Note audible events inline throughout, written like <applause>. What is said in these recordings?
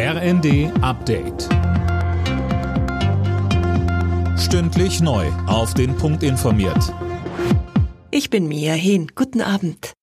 RND Update. Stündlich neu. Auf den Punkt informiert. Ich bin Mia Hehn. Guten Abend.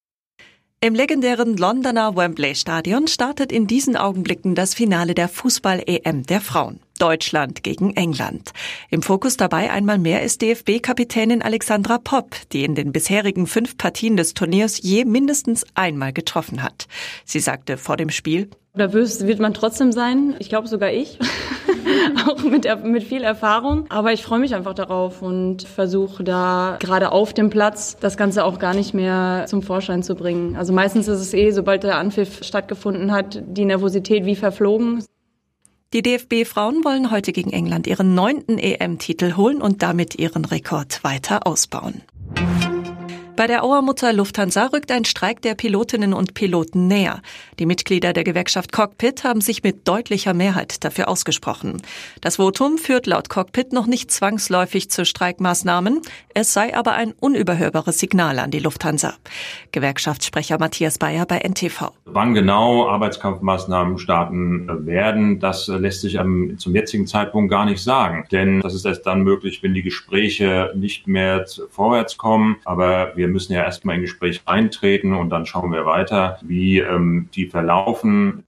Im legendären Londoner Wembley Stadion startet in diesen Augenblicken das Finale der Fußball-EM der Frauen. Deutschland gegen England. Im Fokus dabei einmal mehr ist DFB-Kapitänin Alexandra Popp, die in den bisherigen fünf Partien des Turniers je mindestens einmal getroffen hat. Sie sagte vor dem Spiel, Nervös wird man trotzdem sein. Ich glaube sogar ich. <laughs> auch mit, mit viel Erfahrung. Aber ich freue mich einfach darauf und versuche da gerade auf dem Platz das Ganze auch gar nicht mehr zum Vorschein zu bringen. Also meistens ist es eh, sobald der Anpfiff stattgefunden hat, die Nervosität wie verflogen. Die DFB-Frauen wollen heute gegen England ihren neunten EM-Titel holen und damit ihren Rekord weiter ausbauen. Bei der Auermutter Lufthansa rückt ein Streik der Pilotinnen und Piloten näher. Die Mitglieder der Gewerkschaft Cockpit haben sich mit deutlicher Mehrheit dafür ausgesprochen. Das Votum führt laut Cockpit noch nicht zwangsläufig zu Streikmaßnahmen. Es sei aber ein unüberhörbares Signal an die Lufthansa. Gewerkschaftssprecher Matthias Bayer bei NTV. Wann genau Arbeitskampfmaßnahmen starten werden, das lässt sich zum jetzigen Zeitpunkt gar nicht sagen. Denn das ist erst dann möglich, wenn die Gespräche nicht mehr vorwärts kommen. Aber wir wir müssen ja erstmal in Gespräch eintreten und dann schauen wir weiter, wie ähm, die verlaufen.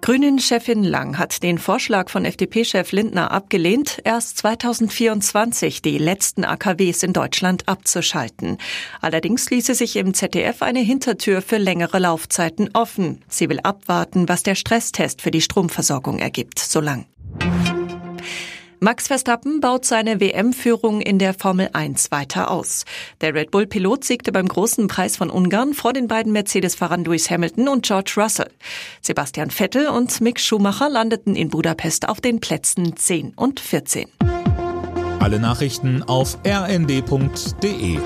Grünen-Chefin Lang hat den Vorschlag von FDP-Chef Lindner abgelehnt, erst 2024 die letzten AKWs in Deutschland abzuschalten. Allerdings ließe sich im ZDF eine Hintertür für längere Laufzeiten offen. Sie will abwarten, was der Stresstest für die Stromversorgung ergibt, so lang. Max Verstappen baut seine WM-Führung in der Formel 1 weiter aus. Der Red Bull-Pilot siegte beim großen Preis von Ungarn vor den beiden Mercedes-Fahrern Lewis Hamilton und George Russell. Sebastian Vettel und Mick Schumacher landeten in Budapest auf den Plätzen 10 und 14. Alle Nachrichten auf rnd.de